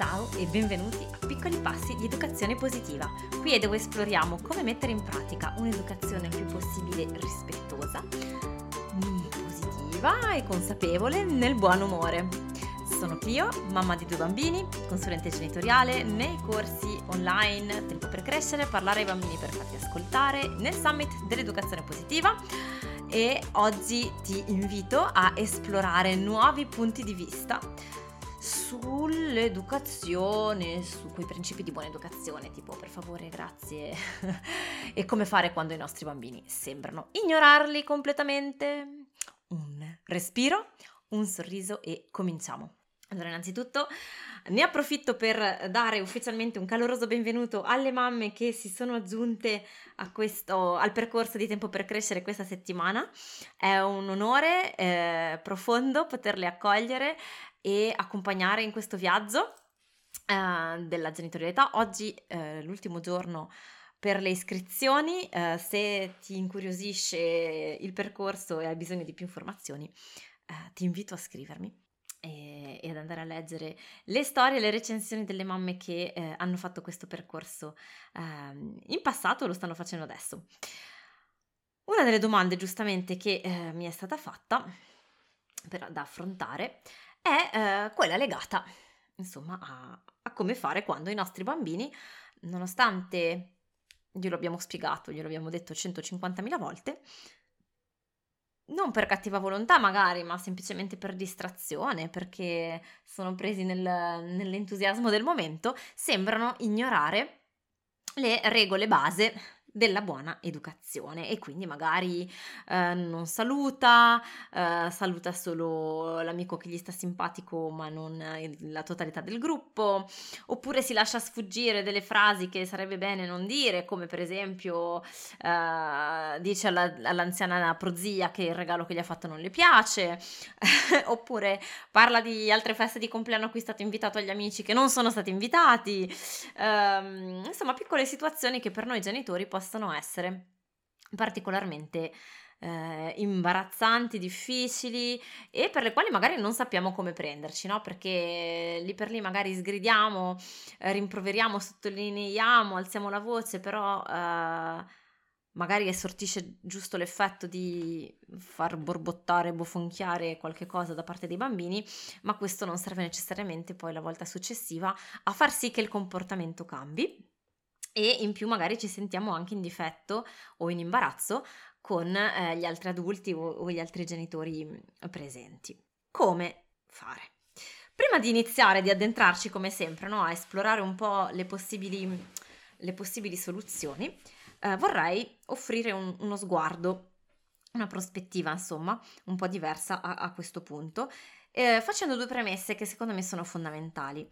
Ciao e benvenuti a Piccoli Passi di Educazione Positiva. Qui è dove esploriamo come mettere in pratica un'educazione il più possibile rispettosa, positiva e consapevole nel buon umore. Sono Clio, mamma di due bambini, consulente genitoriale nei corsi online Tempo per crescere, parlare ai bambini per farti ascoltare, nel summit dell'educazione positiva e oggi ti invito a esplorare nuovi punti di vista sull'educazione, su quei principi di buona educazione, tipo per favore, grazie, e come fare quando i nostri bambini sembrano ignorarli completamente. Un respiro, un sorriso e cominciamo. Allora, innanzitutto ne approfitto per dare ufficialmente un caloroso benvenuto alle mamme che si sono aggiunte questo, al percorso di Tempo per Crescere questa settimana. È un onore eh, profondo poterle accogliere e accompagnare in questo viaggio eh, della genitorialità. Oggi è l'ultimo giorno per le iscrizioni, eh, se ti incuriosisce il percorso e hai bisogno di più informazioni, eh, ti invito a scrivermi e, ad andare a leggere le storie e le recensioni delle mamme che eh, hanno fatto questo percorso eh, in passato e lo stanno facendo adesso. Una delle domande giustamente che eh, mi è stata fatta per, da affrontare è eh, quella legata insomma a, a come fare quando i nostri bambini, nonostante glielo abbiamo spiegato, glielo abbiamo detto 150.000 volte, non per cattiva volontà magari, ma semplicemente per distrazione, perché sono presi nel, nell'entusiasmo del momento, sembrano ignorare le regole base della buona educazione e quindi magari eh, non saluta, eh, saluta solo l'amico che gli sta simpatico ma non la totalità del gruppo, oppure si lascia sfuggire delle frasi che sarebbe bene non dire, come per esempio eh, dice alla, all'anziana prozia che il regalo che gli ha fatto non le piace, oppure parla di altre feste di compleanno a cui è stato invitato agli amici che non sono stati invitati, ehm, insomma piccole situazioni che per noi genitori possono possono essere particolarmente eh, imbarazzanti, difficili e per le quali magari non sappiamo come prenderci, no? Perché lì per lì magari sgridiamo, eh, rimproveriamo, sottolineiamo, alziamo la voce, però eh, magari sortisce giusto l'effetto di far borbottare, bofonchiare qualche cosa da parte dei bambini, ma questo non serve necessariamente poi la volta successiva a far sì che il comportamento cambi e in più magari ci sentiamo anche in difetto o in imbarazzo con eh, gli altri adulti o, o, gli altri genitori presenti. Come fare? Prima di iniziare, di addentrarci come sempre no, a esplorare un po' le possibili, le possibili soluzioni, eh, vorrei offrire un, uno sguardo, una prospettiva insomma un po' diversa a, a questo punto, eh, facendo due premesse che secondo me sono fondamentali.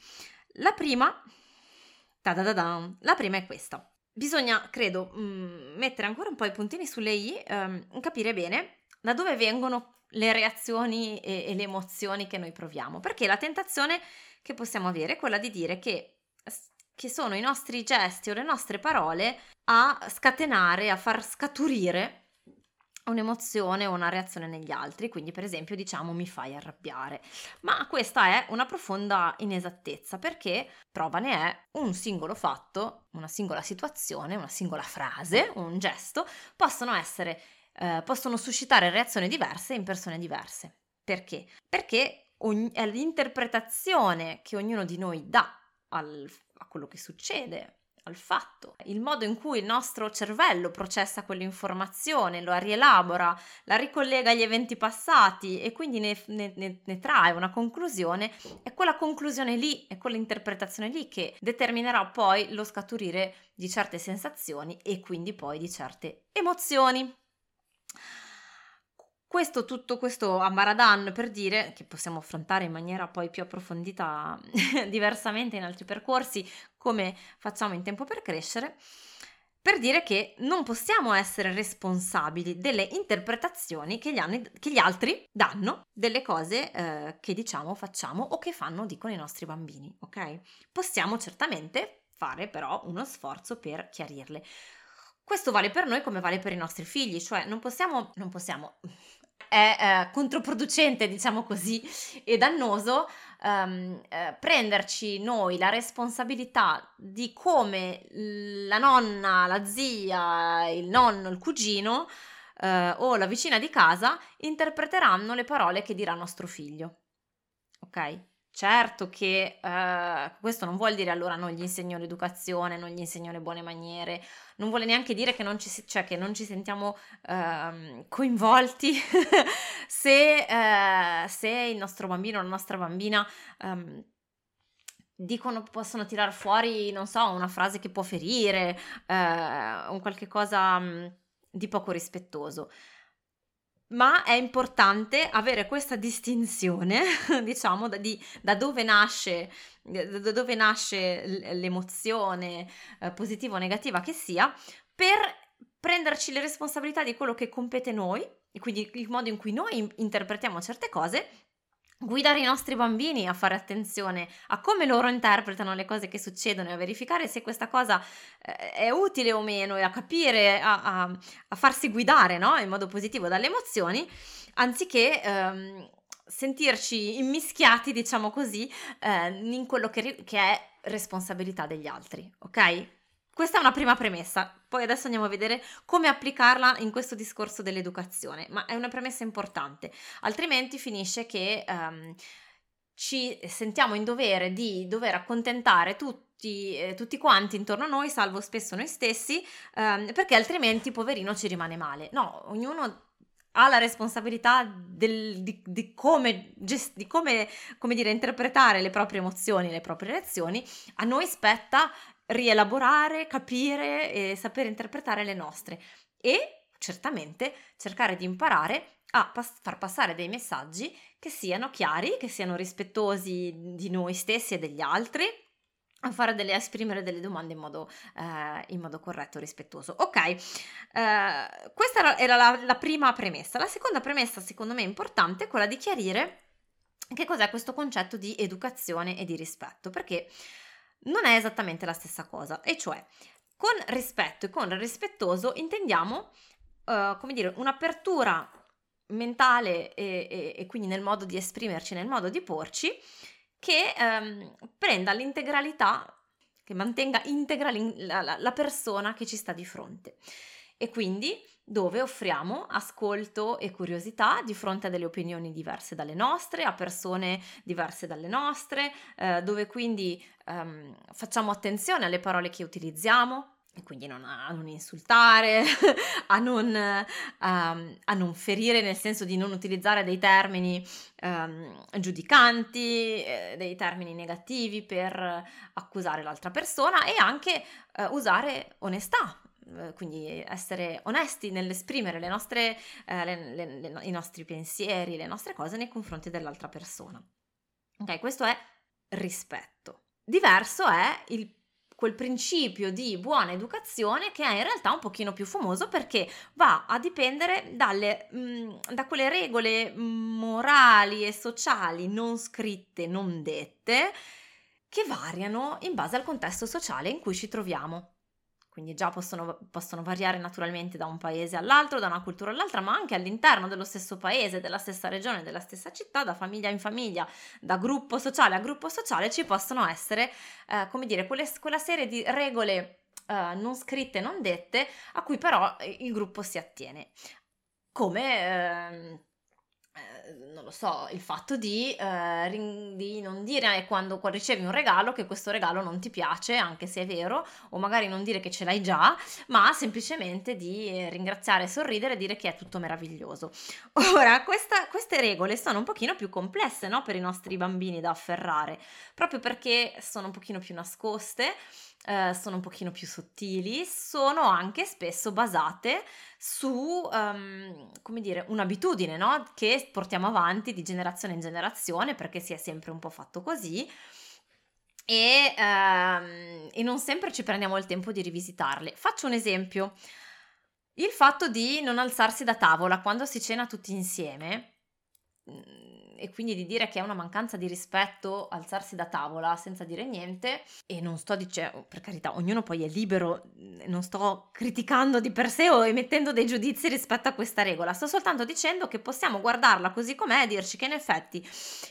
La prima la prima è questa. Bisogna, credo, mm, mettere ancora un po' i puntini sulle i, ehm, capire bene da dove vengono le reazioni e, e le emozioni che noi proviamo, perché la tentazione che possiamo avere è quella di dire che, che sono i nostri gesti o le nostre parole a scatenare, a far scaturire un'emozione o una reazione negli altri, quindi per esempio diciamo mi fai arrabbiare, ma questa è una profonda inesattezza perché prova ne è un singolo fatto, una singola situazione, una singola frase, un gesto, possono essere, eh, possono suscitare reazioni diverse in persone diverse. Perché? Perché ogni, è l'interpretazione che ognuno di noi dà al, a quello che succede al fatto, il modo in cui il nostro cervello processa quell'informazione, lo rielabora, la ricollega agli eventi passati e quindi ne, ne, ne, trae una conclusione, è quella conclusione lì, è quell'interpretazione lì che determinerà poi lo scaturire di certe sensazioni e quindi poi di certe emozioni. Questo, tutto questo Amaradan per dire che possiamo affrontare in maniera poi più approfondita diversamente in altri percorsi, come facciamo in tempo per crescere, per dire che non possiamo essere responsabili delle interpretazioni che gli, anni, che gli altri danno delle cose eh, che diciamo, facciamo o che fanno, dicono i nostri bambini, ok? Possiamo certamente fare però uno sforzo per chiarirle. Questo vale per noi come vale per i nostri figli, cioè non possiamo, non possiamo è eh, controproducente, diciamo così, e dannoso um, eh, prenderci noi la responsabilità di come la nonna, la zia, il nonno, il cugino eh, o la vicina di casa interpreteranno le parole che dirà nostro figlio. Ok? Certo che eh, questo non vuol dire allora non gli insegno l'educazione, non gli insegno le buone maniere, non vuole neanche dire che non ci, cioè che non ci sentiamo eh, coinvolti se, eh, se, il nostro bambino o la nostra bambina ehm, dicono, possono tirare fuori, non so, una frase che può ferire, eh, un qualche cosa mm, di poco rispettoso ma è importante avere questa distinzione, diciamo, da, di, da, dove nasce, da dove nasce l'emozione eh, positiva o negativa che sia, per prenderci le responsabilità di quello che compete noi, e quindi il modo in cui noi interpretiamo certe cose guidare i nostri bambini a fare attenzione a come loro interpretano le cose che succedono e a verificare se questa cosa eh, è utile o meno e a capire, a, a, a farsi guidare no? in modo positivo dalle emozioni, anziché ehm, sentirci immischiati, diciamo così, eh, in quello che, che è responsabilità degli altri, ok? Questa è una prima premessa, poi adesso andiamo a vedere come applicarla in questo discorso dell'educazione, ma è una premessa importante, altrimenti finisce che um, ci sentiamo in dovere di dover accontentare tutti, eh, tutti quanti intorno a noi, salvo spesso noi stessi, um, perché altrimenti poverino ci rimane male. No, ognuno ha la responsabilità del, di, di, come, gest, di come, come dire, interpretare le proprie emozioni, le proprie reazioni, a noi spetta rielaborare, capire e sapere interpretare le nostre e certamente cercare di imparare a pas- far passare dei messaggi che siano chiari, che siano rispettosi di noi stessi e degli altri, a fare delle, a esprimere delle domande in modo, eh, in modo corretto, rispettoso. Ok, eh, questa era, la, la prima premessa. La seconda premessa, secondo me, importante è quella di chiarire che cos'è questo concetto di educazione e di rispetto, perché non è esattamente la stessa cosa, e cioè con rispetto e con rispettoso intendiamo, uh, come dire, un'apertura mentale e, e, e, quindi nel modo di esprimerci, nel modo di porci, che um, prenda l'integralità, che mantenga integra la, la, persona che ci sta di fronte. E quindi dove offriamo ascolto e curiosità di fronte a delle opinioni diverse dalle nostre, a persone diverse dalle nostre, eh, dove quindi ehm, facciamo attenzione alle parole che utilizziamo, quindi non a, non insultare, a, non, um, a, non, ferire, nel senso di non utilizzare dei termini um, giudicanti, eh, dei termini negativi per accusare l'altra persona e anche uh, usare onestà eh, quindi essere onesti nell'esprimere le nostre, eh, le, le, le, i nostri pensieri, le nostre cose nei confronti dell'altra persona. Ok, questo è rispetto. Diverso è il quel principio di buona educazione che è in realtà un pochino più fumoso perché va a dipendere dalle, mh, mm, da quelle regole morali e sociali non scritte, non dette, che variano in base al contesto sociale in cui ci troviamo quindi già possono, possono, variare naturalmente da un paese all'altro, da una cultura all'altra, ma anche all'interno dello stesso paese, della stessa regione, della stessa città, da famiglia in famiglia, da gruppo sociale a gruppo sociale, ci possono essere, eh, come dire, quelle, quella serie di regole eh, non scritte, non dette, a cui però il gruppo si attiene. Come... Eh, eh, non lo so, il fatto di, eh, di non dire quando, quando, ricevi un regalo che questo regalo non ti piace, anche se è vero, o magari non dire che ce l'hai già, ma semplicemente di ringraziare, sorridere e dire che è tutto meraviglioso. Ora, questa, queste regole sono un pochino più complesse no? per i nostri bambini da afferrare, proprio perché sono un pochino più nascoste eh, sono un pochino più sottili, sono anche spesso basate su, um, come dire, un'abitudine, no? Che portiamo avanti di generazione in generazione perché si è sempre un po' fatto così. E, um, e non sempre ci prendiamo il tempo di rivisitarle. Faccio un esempio. Il fatto di non alzarsi da tavola quando si cena tutti insieme mm, e quindi di dire che è una mancanza di rispetto alzarsi da tavola senza dire niente e non sto dicendo, per carità, ognuno poi è libero, non sto criticando di per sé o emettendo dei giudizi rispetto a questa regola, sto soltanto dicendo che possiamo guardarla così com'è e dirci che in effetti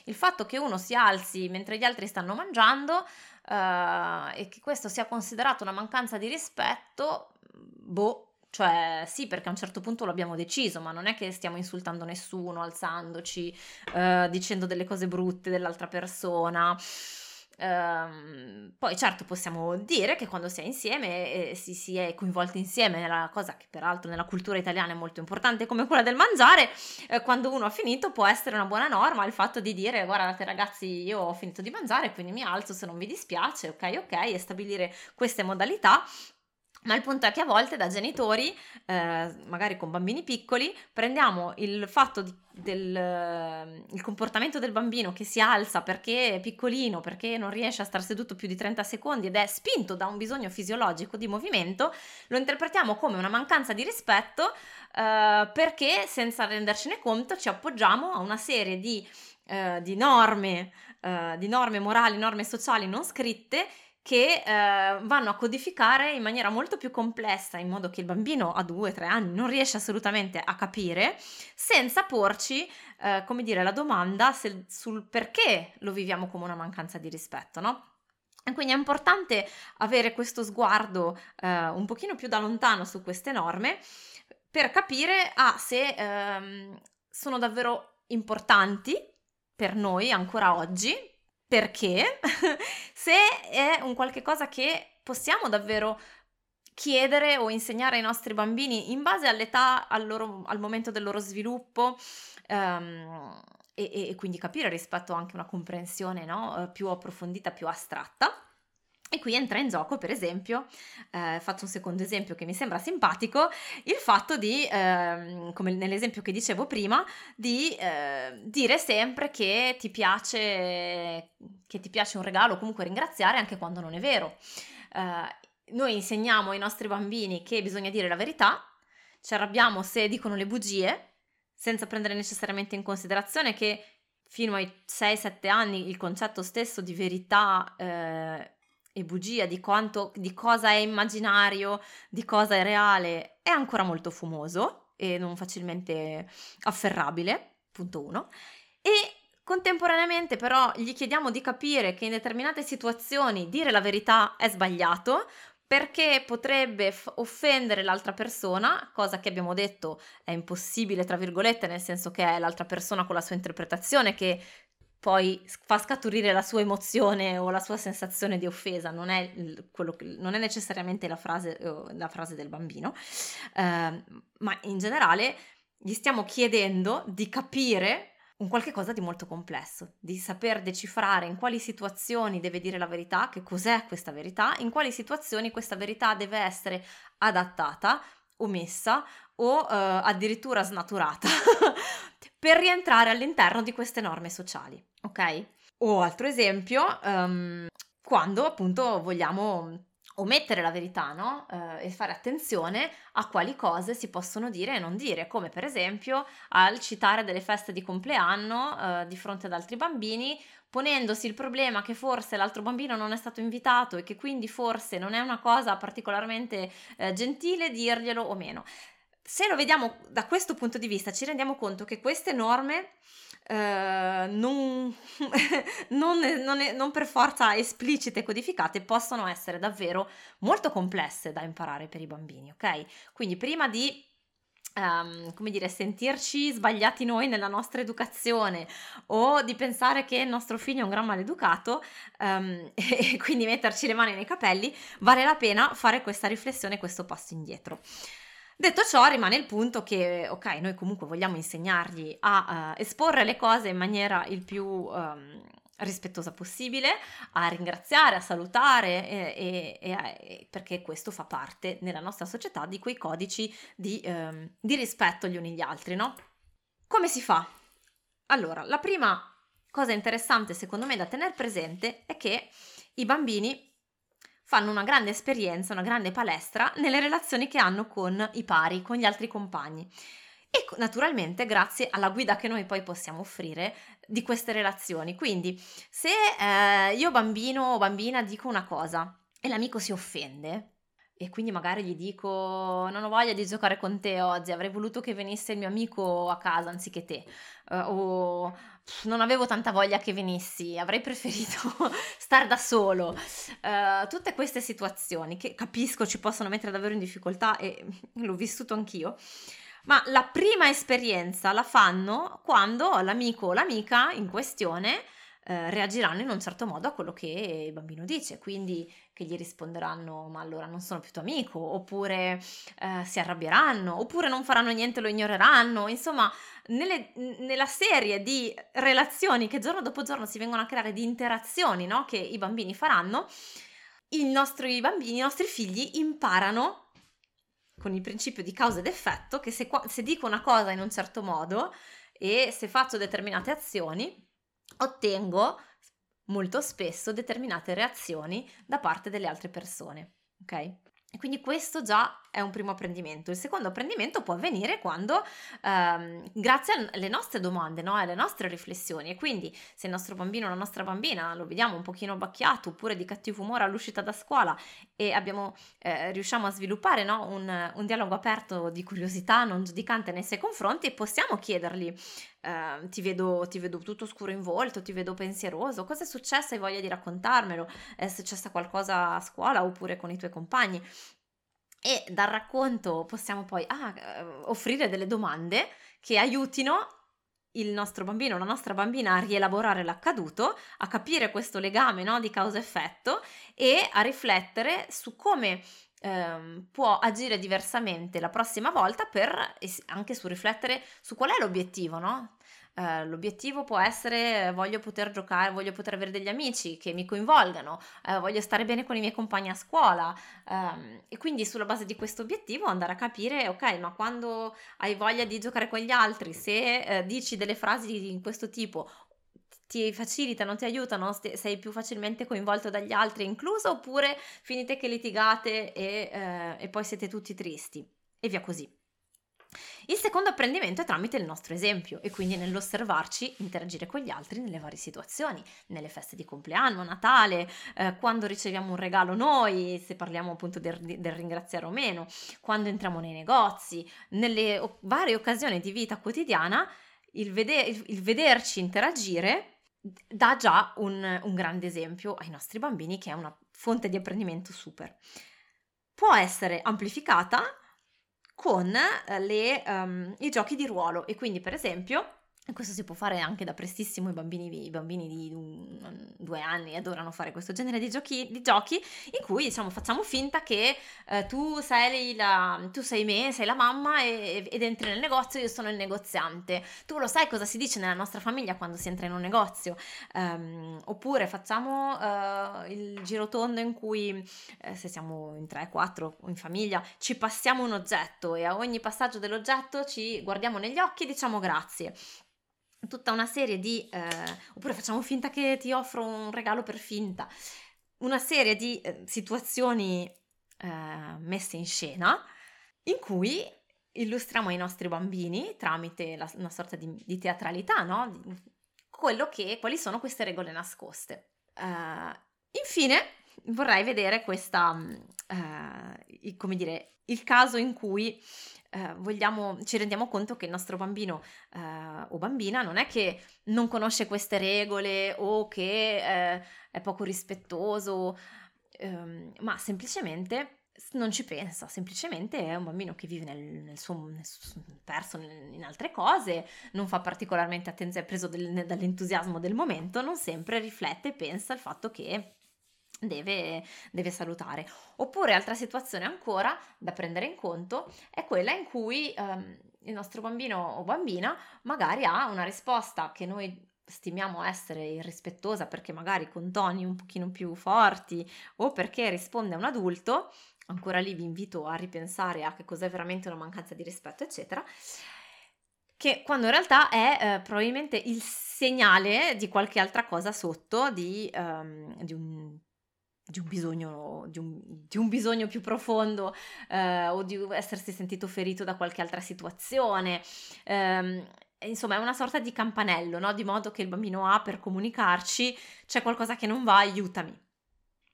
il fatto che uno si alzi mentre gli altri stanno mangiando uh, e che questo sia considerato una mancanza di rispetto, boh, cioè, sì, perché a un certo punto lo abbiamo deciso, ma non è che stiamo insultando nessuno, alzandoci, uh, dicendo delle cose brutte dell'altra persona. Uh, poi certo possiamo dire che quando si è insieme e si, si, è coinvolti insieme nella cosa che peraltro nella cultura italiana è molto importante come quella del mangiare, eh, quando uno ha finito può essere una buona norma il fatto di dire guardate ragazzi io ho finito di mangiare quindi mi alzo se non vi dispiace, ok ok e stabilire queste modalità ma il punto è che a volte da genitori, eh, magari con bambini piccoli, prendiamo il fatto di, del eh, il comportamento del bambino che si alza perché è piccolino, perché non riesce a star seduto più di 30 secondi ed è spinto da un bisogno fisiologico di movimento, lo interpretiamo come una mancanza di rispetto eh, perché senza rendercene conto ci appoggiamo a una serie di, eh, di norme, eh, di norme morali, norme sociali non scritte che eh, vanno a codificare in maniera molto più complessa, in modo che il bambino a due, tre anni non riesce assolutamente a capire, senza porci, eh, come dire, la domanda se, sul perché lo viviamo come una mancanza di rispetto, no? Quindi è importante avere questo sguardo eh, un pochino più da lontano su queste norme per capire ah, se ehm, sono davvero importanti per noi ancora oggi, perché se è un qualche cosa che possiamo davvero chiedere o insegnare ai nostri bambini in base all'età, al, loro, al momento del loro sviluppo um, e, e, quindi capire rispetto anche a una comprensione no? più approfondita, più astratta. E qui entra in gioco, per esempio, eh, faccio un secondo esempio che mi sembra simpatico, il fatto di, eh, come nell'esempio che dicevo prima, di eh, dire sempre che ti, piace, che ti piace un regalo o comunque ringraziare anche quando non è vero. Eh, noi insegniamo ai nostri bambini che bisogna dire la verità, ci arrabbiamo se dicono le bugie, senza prendere necessariamente in considerazione che fino ai 6-7 anni il concetto stesso di verità eh, e bugia, di, quanto, di cosa è immaginario, di cosa è reale, è ancora molto fumoso e non facilmente afferrabile, punto uno. E contemporaneamente però gli chiediamo di capire che in determinate situazioni dire la verità è sbagliato, perché potrebbe f- offendere l'altra persona, cosa che abbiamo detto è impossibile, tra virgolette, nel senso che è l'altra persona con la sua interpretazione che poi fa scaturire la sua emozione o la sua sensazione di offesa, non è, che, non è necessariamente la frase, la frase, del bambino, eh, ma in generale gli stiamo chiedendo di capire un qualche cosa di molto complesso, di saper decifrare in quali situazioni deve dire la verità, che cos'è questa verità, in quali situazioni questa verità deve essere adattata, omessa o eh, addirittura snaturata per rientrare all'interno di queste norme sociali, ok? O altro esempio, um, quando appunto vogliamo omettere la verità, no? Uh, e fare attenzione a quali cose si possono dire e non dire, come per esempio al citare delle feste di compleanno uh, di fronte ad altri bambini, ponendosi il problema che forse l'altro bambino non è stato invitato e che quindi forse non è una cosa particolarmente uh, gentile dirglielo o meno se lo vediamo da questo punto di vista, ci rendiamo conto che queste norme eh, non, non, non, non, per forza esplicite e codificate possono essere davvero molto complesse da imparare per i bambini, ok? Quindi prima di Um, come dire, sentirci sbagliati noi nella nostra educazione o di pensare che il nostro figlio è un gran maleducato um, e quindi metterci le mani nei capelli, vale la pena fare questa riflessione, questo passo indietro. Detto ciò, rimane il punto che, ok, noi comunque vogliamo insegnargli a uh, esporre le cose in maniera il più um, rispettosa possibile, a ringraziare, a salutare, e, e, e, perché questo fa parte nella nostra società di quei codici di, um, di rispetto gli uni gli altri, no? Come si fa? Allora, la prima cosa interessante secondo me da tenere presente è che i bambini fanno una grande esperienza, una grande palestra nelle relazioni che hanno con i pari, con gli altri compagni. e naturalmente grazie alla guida che noi poi possiamo offrire di queste relazioni. Quindi se eh, io bambino o bambina dico una cosa e l'amico si offende, e quindi magari gli dico non ho voglia di giocare con te oggi, avrei voluto che venisse il mio amico a casa anziché te, uh, o non avevo tanta voglia che venissi, avrei preferito star da solo. Uh, tutte queste situazioni che capisco ci possono mettere davvero in difficoltà e l'ho vissuto anch'io. Ma la prima esperienza la fanno quando l'amico o l'amica in questione eh, reagiranno in un certo modo a quello che il bambino dice, quindi che gli risponderanno ma allora non sono più tuo amico, oppure eh, si arrabbieranno, oppure non faranno niente, lo ignoreranno, insomma nelle, nella serie di relazioni che giorno dopo giorno si vengono a creare, di interazioni no? che i bambini faranno, i nostri bambini, i nostri figli imparano con il principio di causa ed effetto che se, se dico una cosa in un certo modo e se faccio determinate azioni, ottengo molto spesso determinate reazioni da parte delle altre persone. Ok? E quindi questo già è un primo apprendimento. Il secondo apprendimento può avvenire quando, ehm, grazie alle nostre domande, no? alle nostre riflessioni, e quindi se il nostro bambino o la nostra bambina lo vediamo un pochino bacchiato oppure di cattivo umore all'uscita da scuola e abbiamo, eh, riusciamo a sviluppare no? un, un, dialogo aperto di curiosità, non giudicante nei suoi confronti, possiamo chiedergli, eh, ti, vedo, ti vedo tutto scuro in volto, ti vedo pensieroso, cosa è successo? Hai voglia di raccontarmelo? È successa qualcosa a scuola oppure con i tuoi compagni? E dal racconto possiamo poi ah, eh, offrire delle domande che aiutino il nostro bambino la nostra bambina a rielaborare l'accaduto, a capire questo legame no, di causa-effetto e a riflettere su come ehm, può agire diversamente la prossima volta per anche su riflettere su qual è l'obiettivo, no? Eh, l'obiettivo può essere voglio poter giocare, voglio poter avere degli amici che mi coinvolgano, uh, voglio stare bene con i miei compagni a scuola um, e quindi sulla base di questo obiettivo andare a capire, ok, ma quando hai voglia di giocare con gli altri, se uh, dici delle frasi di questo tipo ti facilitano, ti aiutano, sei più facilmente coinvolto dagli altri, incluso, oppure finite che litigate e, e poi siete tutti tristi e via così. Il secondo apprendimento è tramite il nostro esempio e quindi nell'osservarci interagire con gli altri nelle varie situazioni, nelle feste di compleanno, Natale, eh, quando riceviamo un regalo noi, se parliamo appunto del, del ringraziare o meno, quando entriamo nei negozi, nelle o- varie occasioni di vita quotidiana, il, vede- il, vederci interagire dà già un, un grande esempio ai nostri bambini che è una fonte di apprendimento super. Può essere amplificata con eh, le, um, i giochi di ruolo. E quindi per esempio questo si può fare anche da prestissimo, i bambini, i bambini di un, due anni adorano fare questo genere di giochi, di giochi in cui diciamo, facciamo finta che eh, tu, sei la, tu sei me, sei la mamma e, ed entri nel negozio, io sono il negoziante. Tu lo sai cosa si dice nella nostra famiglia quando si entra in un negozio? Um, oppure facciamo uh, il girotondo in cui, eh, se siamo in 3-4 in famiglia, ci passiamo un oggetto e a ogni passaggio dell'oggetto ci guardiamo negli occhi e diciamo grazie tutta una serie di, eh, oppure facciamo finta che ti offro un regalo per finta, una serie di eh, situazioni eh, messe in scena in cui illustriamo ai nostri bambini tramite la, una sorta di, di teatralità, no? Che, quali sono queste regole nascoste. Uh, infine, vorrei vedere questa, uh, come dire, il caso in cui eh, vogliamo, ci rendiamo conto che il nostro bambino eh, o bambina non è che non conosce queste regole o che eh, è poco rispettoso, ehm, ma semplicemente non ci pensa, semplicemente è un bambino che vive nel, nel suo, nel suo perso in altre cose, non fa particolarmente attenzione, è preso del, dall'entusiasmo del momento, non sempre riflette e pensa al fatto che Deve, deve, salutare. Oppure altra situazione ancora da prendere in conto è quella in cui um, il nostro bambino o bambina magari ha una risposta che noi stimiamo essere irrispettosa perché magari con toni un pochino più forti o perché risponde a un adulto, ancora lì vi invito a ripensare a che cos'è veramente una mancanza di rispetto, eccetera, che quando in realtà è eh, probabilmente il segnale di qualche altra cosa sotto, di, um, di un di un bisogno, di un, di un bisogno più profondo eh, o di essersi sentito ferito da qualche altra situazione. Eh, insomma, è una sorta di campanello, no? di modo che il bambino ha per comunicarci c'è qualcosa che non va, aiutami.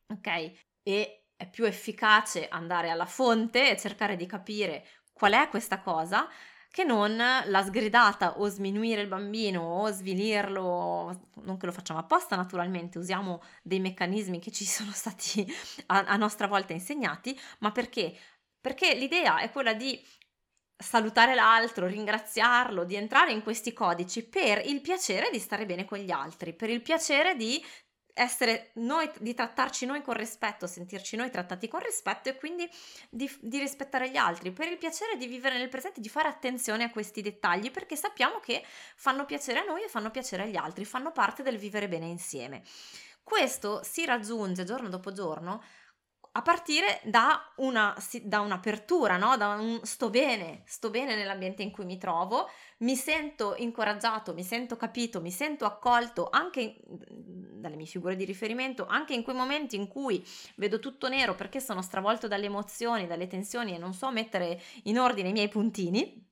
Ok? E è più efficace andare alla fonte e cercare di capire qual è questa cosa che non la sgridata o sminuire il bambino o svilirlo, non che lo facciamo apposta naturalmente, usiamo dei meccanismi che ci sono stati a, a nostra volta insegnati, ma perché? Perché l'idea è quella di salutare l'altro, ringraziarlo, di entrare in questi codici per il piacere di stare bene con gli altri, per il piacere di essere noi, di trattarci noi con rispetto, sentirci noi trattati con rispetto e quindi di, di, rispettare gli altri, per il piacere di vivere nel presente, di fare attenzione a questi dettagli, perché sappiamo che fanno piacere a noi e fanno piacere agli altri, fanno parte del vivere bene insieme. Questo si raggiunge giorno dopo giorno a partire da, una, da un'apertura, no? da un sto bene, sto bene nell'ambiente in cui mi trovo, mi sento incoraggiato, mi sento capito, mi sento accolto anche dalle mie figure di riferimento, anche in quei momenti in cui vedo tutto nero perché sono stravolto dalle emozioni, dalle tensioni e non so mettere in ordine i miei puntini,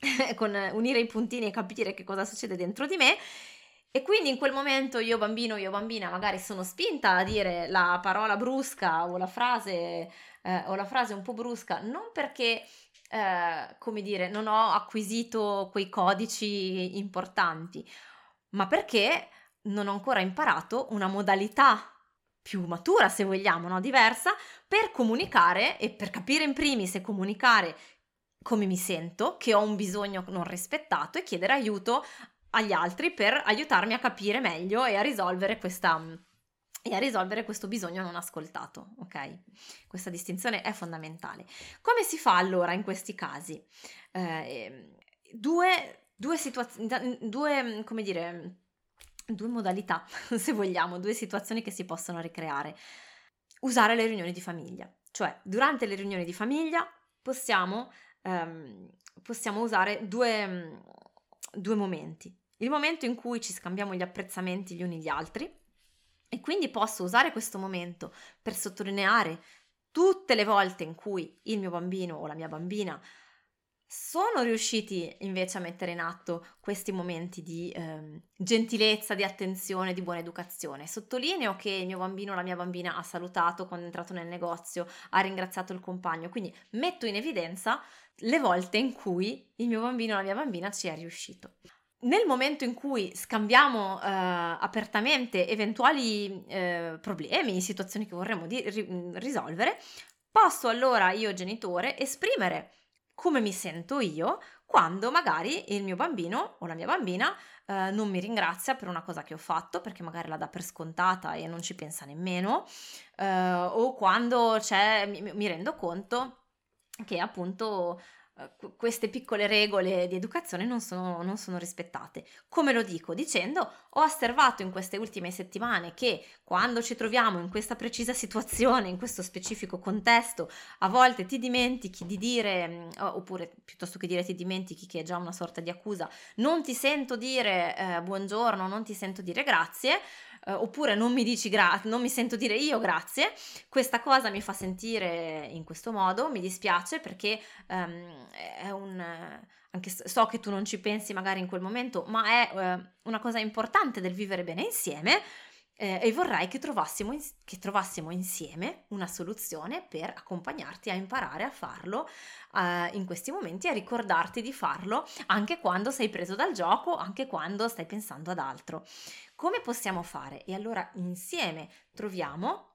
con unire i puntini e capire che cosa succede dentro di me e quindi in quel momento io bambino, io bambina, magari sono spinta a dire la parola brusca o la frase, eh, o la frase un po' brusca, non perché, eh, come dire, non ho acquisito quei codici importanti, ma perché non ho ancora imparato una modalità più matura, se vogliamo, no? diversa, per comunicare e per capire in primis e comunicare come mi sento, che ho un bisogno non rispettato e chiedere aiuto agli altri per aiutarmi a capire meglio e a risolvere questa e a risolvere questo bisogno non ascoltato, ok? Questa distinzione è fondamentale. Come si fa allora in questi casi? Eh, due, due situazioni, due, come dire, due modalità, se vogliamo, due situazioni che si possono ricreare. Usare le riunioni di famiglia, cioè durante le riunioni di famiglia possiamo, ehm, possiamo usare due, due momenti. Il momento in cui ci scambiamo gli apprezzamenti gli uni gli altri e quindi posso usare questo momento per sottolineare tutte le volte in cui il mio bambino o la mia bambina sono riusciti invece a mettere in atto questi momenti di eh, gentilezza, di attenzione, di buona educazione. Sottolineo che il mio bambino o la mia bambina ha salutato quando è entrato nel negozio, ha ringraziato il compagno, quindi metto in evidenza le volte in cui il mio bambino o la mia bambina ci è riuscito nel momento in cui scambiamo eh, apertamente eventuali eh, problemi, situazioni che vorremmo di- ri- risolvere, posso allora io genitore esprimere come mi sento io quando magari il mio bambino o la mia bambina eh, non mi ringrazia per una cosa che ho fatto perché magari la dà per scontata e non ci pensa nemmeno eh, o quando mi, mi rendo conto che appunto queste piccole regole di educazione non sono, non sono, rispettate. Come lo dico? Dicendo, ho osservato in queste ultime settimane che quando ci troviamo in questa precisa situazione, in questo specifico contesto, a volte ti dimentichi di dire, mm, oppure piuttosto che dire ti dimentichi, che è già una sorta di accusa, non ti sento dire eh, buongiorno, non ti sento dire grazie, eh, oppure non mi dici grazie, non mi sento dire io grazie, questa cosa mi fa sentire in questo modo, mi dispiace perché um, è un... anche so che tu non ci pensi magari in quel momento, ma è uh, una cosa importante del vivere bene insieme eh, e vorrei che trovassimo, in, che trovassimo, insieme una soluzione per accompagnarti a imparare a farlo eh, in questi momenti, a ricordarti di farlo anche quando sei preso dal gioco, anche quando stai pensando ad altro. Come possiamo fare? E allora insieme troviamo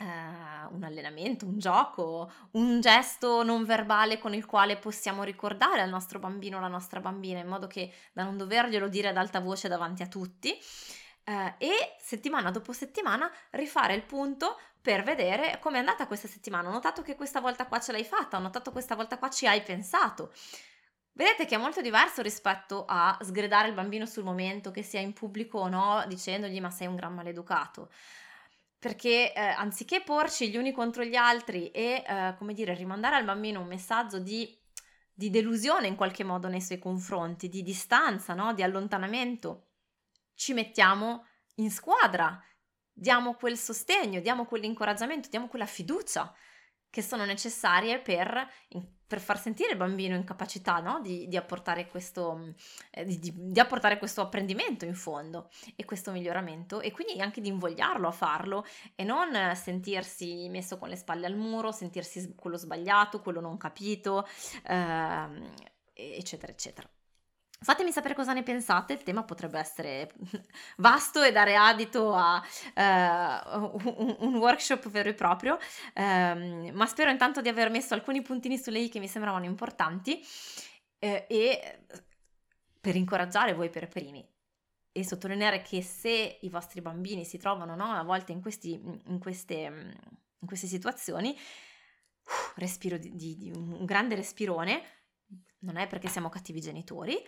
Uh, un allenamento, un gioco, un gesto non verbale con il quale possiamo ricordare al nostro bambino o alla nostra bambina in modo che da non doverglielo dire ad alta voce davanti a tutti uh, e settimana dopo settimana rifare il punto per vedere come è andata questa settimana. Ho notato che questa volta qua ce l'hai fatta, ho notato che questa volta qua ci hai pensato. Vedete che è molto diverso rispetto a sgridare il bambino sul momento, che sia in pubblico o no, dicendogli ma sei un gran maleducato. Perché eh, anziché porci gli uni contro gli altri e, eh, come dire, rimandare al bambino un messaggio di, di, delusione in qualche modo nei suoi confronti, di distanza, no? di allontanamento, ci mettiamo in squadra diamo quel sostegno, diamo quell'incoraggiamento, diamo quella fiducia che sono necessarie per, per far sentire il bambino in capacità no? di, di, apportare questo, eh, di, di, apportare questo apprendimento in fondo e questo miglioramento e quindi anche di invogliarlo a farlo e non sentirsi messo con le spalle al muro, sentirsi quello sbagliato, quello non capito, ehm, eccetera, eccetera. Fatemi sapere cosa ne pensate, il tema potrebbe essere vasto e dare adito a uh, un, un, workshop vero e proprio, um, ma spero intanto di aver messo alcuni puntini sulle i che mi sembravano importanti eh, e per incoraggiare voi per primi. E sottolineare che se i vostri bambini si trovano no, a volte in, questi, in, queste, in queste, situazioni, uh, respiro di, di, di un grande respirone, non è perché siamo cattivi genitori,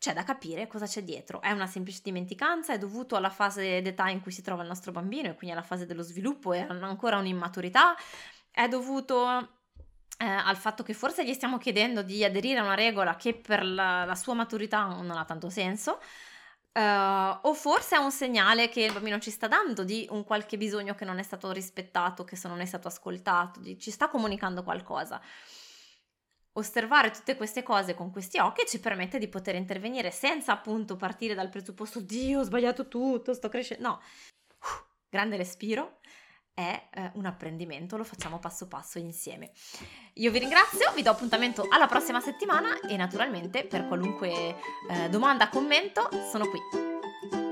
c'è da capire cosa c'è dietro. È una semplice dimenticanza, è dovuto alla fase d'età in cui si trova il nostro bambino e quindi alla fase dello sviluppo e ancora un'immaturità, è dovuto eh, al fatto che forse gli stiamo chiedendo di aderire a una regola che per la, la sua maturità non ha tanto senso. Uh, o forse è un segnale che il bambino ci sta dando di un qualche bisogno che non è stato rispettato, che non è stato ascoltato, di, ci sta comunicando qualcosa osservare tutte queste cose con questi occhi ci permette di poter intervenire senza appunto partire dal presupposto Dio ho sbagliato tutto, sto crescendo. No, uh, grande respiro, è eh, un apprendimento, lo facciamo passo passo insieme. Io vi ringrazio, vi do appuntamento alla prossima settimana e naturalmente per qualunque eh, domanda, commento sono qui.